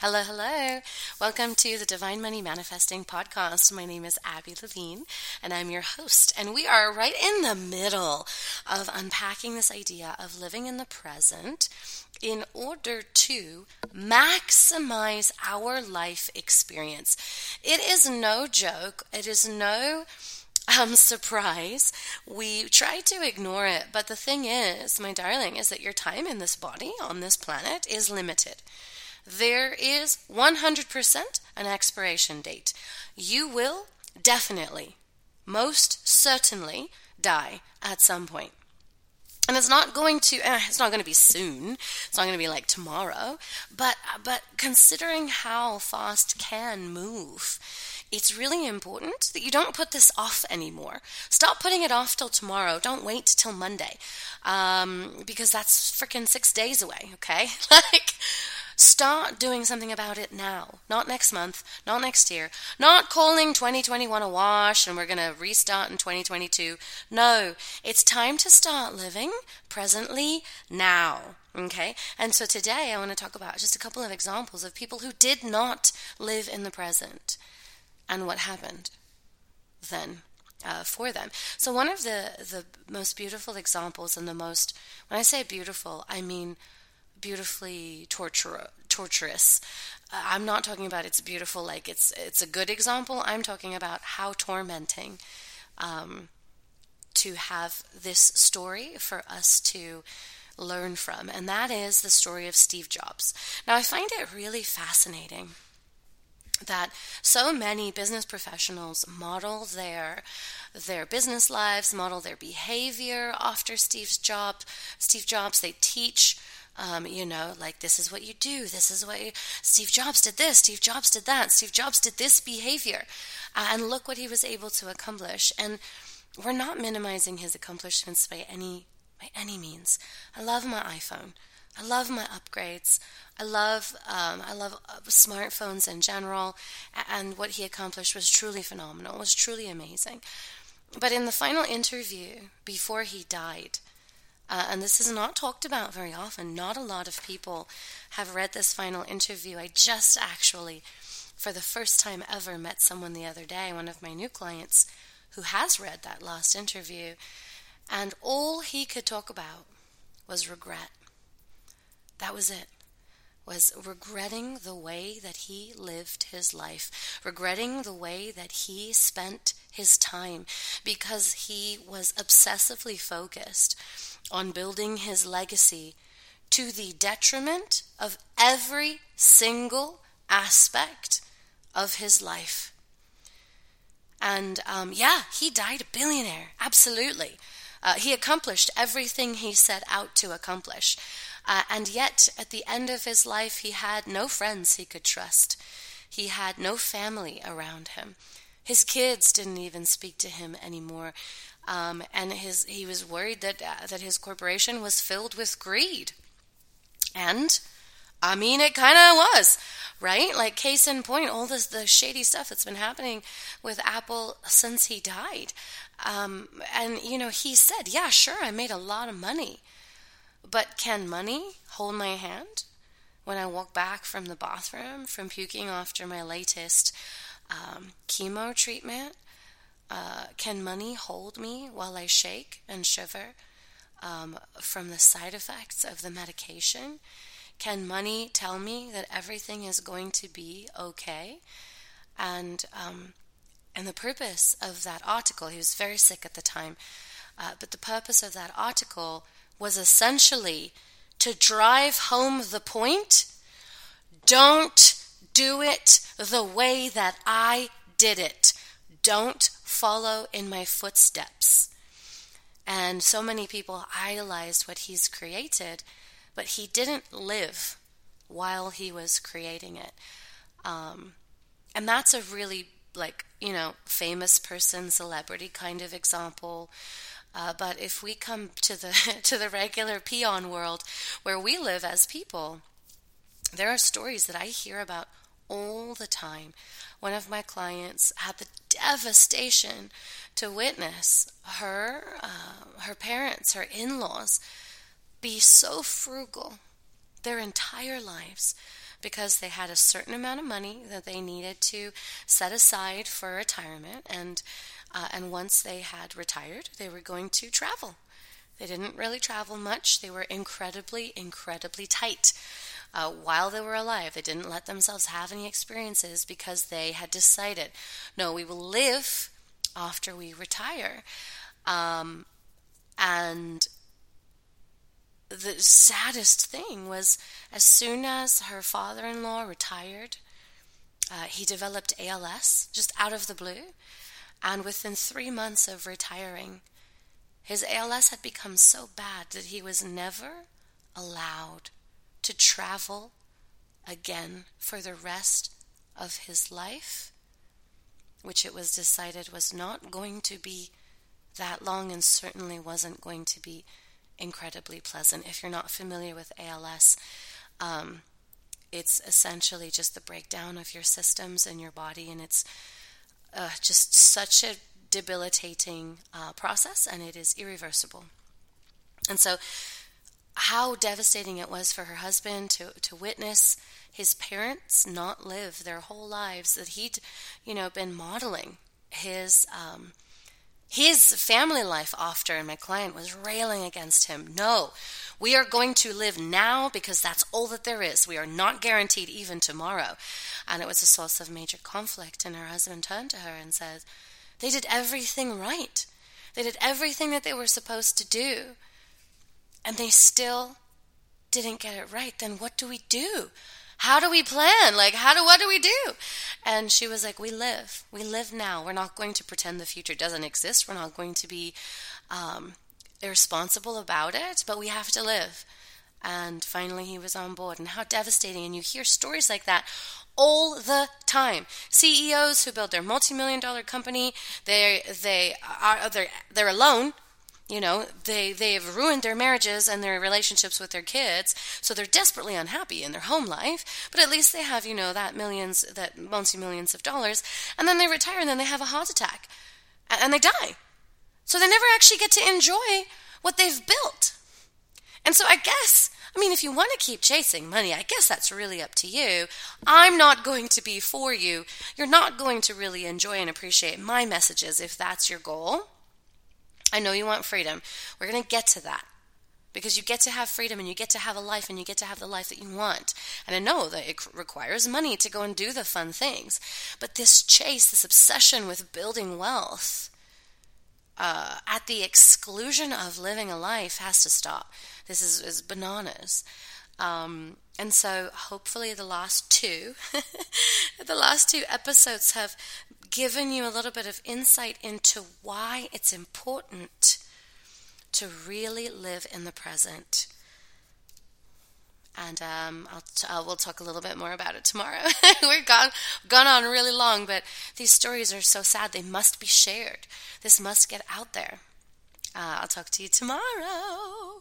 Hello, hello. Welcome to the Divine Money Manifesting Podcast. My name is Abby Levine, and I'm your host. And we are right in the middle of unpacking this idea of living in the present in order to maximize our life experience. It is no joke, it is no um, surprise. We try to ignore it, but the thing is, my darling, is that your time in this body on this planet is limited there is 100% an expiration date. You will definitely, most certainly, die at some point. And it's not going to eh, it's not going to be soon. It's not going to be like tomorrow, but but considering how fast can move, it's really important that you don't put this off anymore. Stop putting it off till tomorrow. Don't wait till Monday, um, because that's freaking six days away. Okay, like Start doing something about it now, not next month, not next year, not calling 2021 a wash and we're going to restart in 2022. No, it's time to start living presently now. Okay, and so today I want to talk about just a couple of examples of people who did not live in the present and what happened then. Uh, for them. So one of the the most beautiful examples and the most when I say beautiful, I mean beautifully torture, torturous. Uh, I'm not talking about it's beautiful like it's it's a good example. I'm talking about how tormenting um, to have this story for us to learn from, and that is the story of Steve Jobs. Now, I find it really fascinating that so many business professionals model their their business lives, model their behavior after Steve's job. Steve Jobs, they teach um, you know, like this is what you do. This is what you, Steve Jobs did this. Steve Jobs did that. Steve Jobs did this behavior, uh, and look what he was able to accomplish. And we're not minimizing his accomplishments by any by any means. I love my iPhone. I love my upgrades. I love um, I love uh, smartphones in general, and what he accomplished was truly phenomenal. Was truly amazing. But in the final interview before he died, uh, and this is not talked about very often. Not a lot of people have read this final interview. I just actually, for the first time ever, met someone the other day, one of my new clients, who has read that last interview. And all he could talk about was regret. That was it. Was regretting the way that he lived his life, regretting the way that he spent his time because he was obsessively focused on building his legacy to the detriment of every single aspect of his life. And um, yeah, he died a billionaire, absolutely. Uh, he accomplished everything he set out to accomplish. Uh, and yet, at the end of his life, he had no friends he could trust. He had no family around him. His kids didn't even speak to him anymore. Um, and his he was worried that uh, that his corporation was filled with greed, and I mean it kind of was, right? Like case in point, all this the shady stuff that's been happening with Apple since he died, um, and you know he said, yeah, sure, I made a lot of money, but can money hold my hand when I walk back from the bathroom from puking after my latest um, chemo treatment? Uh, can money hold me while I shake and shiver um, from the side effects of the medication? Can money tell me that everything is going to be okay? And um, and the purpose of that article, he was very sick at the time, uh, but the purpose of that article was essentially to drive home the point don't do it the way that I did it. Don't follow in my footsteps. And so many people idolized what he's created, but he didn't live while he was creating it. Um, and that's a really, like, you know, famous person, celebrity kind of example. Uh, but if we come to the to the regular peon world where we live as people, there are stories that I hear about all the time. One of my clients had the devastation to witness her, uh, her parents, her in laws be so frugal their entire lives, because they had a certain amount of money that they needed to set aside for retirement, and uh, and once they had retired, they were going to travel. They didn't really travel much. They were incredibly, incredibly tight. Uh, while they were alive, they didn't let themselves have any experiences because they had decided, no, we will live after we retire. Um, and the saddest thing was as soon as her father in law retired, uh, he developed ALS just out of the blue. And within three months of retiring, his ALS had become so bad that he was never allowed to travel again for the rest of his life, which it was decided was not going to be that long and certainly wasn't going to be incredibly pleasant. If you're not familiar with ALS, um, it's essentially just the breakdown of your systems and your body, and it's uh, just such a debilitating uh, process, and it is irreversible. And so, how devastating it was for her husband to, to witness his parents not live their whole lives that he'd, you know, been modeling his um, his family life after, and my client was railing against him. No, we are going to live now because that's all that there is. We are not guaranteed even tomorrow. And it was a source of major conflict. And her husband turned to her and said, They did everything right. They did everything that they were supposed to do. And they still didn't get it right. Then what do we do? how do we plan? Like, how do, what do we do? And she was like, we live. We live now. We're not going to pretend the future doesn't exist. We're not going to be um, irresponsible about it, but we have to live. And finally, he was on board. And how devastating. And you hear stories like that all the time. CEOs who build their multi-million dollar company, they they are they're, they're alone you know, they they've ruined their marriages and their relationships with their kids, so they're desperately unhappy in their home life. But at least they have, you know, that millions, that multi millions of dollars, and then they retire and then they have a heart attack, and they die. So they never actually get to enjoy what they've built. And so I guess, I mean, if you want to keep chasing money, I guess that's really up to you. I'm not going to be for you. You're not going to really enjoy and appreciate my messages if that's your goal. I know you want freedom. We're going to get to that because you get to have freedom and you get to have a life and you get to have the life that you want. And I know that it requires money to go and do the fun things. But this chase, this obsession with building wealth uh, at the exclusion of living a life has to stop. This is, is bananas. Um, and so hopefully the last two, the last two episodes have given you a little bit of insight into why it's important to really live in the present. And um, I'll t- uh, we'll talk a little bit more about it tomorrow. We've gone, gone on really long, but these stories are so sad. They must be shared. This must get out there. Uh, I'll talk to you tomorrow.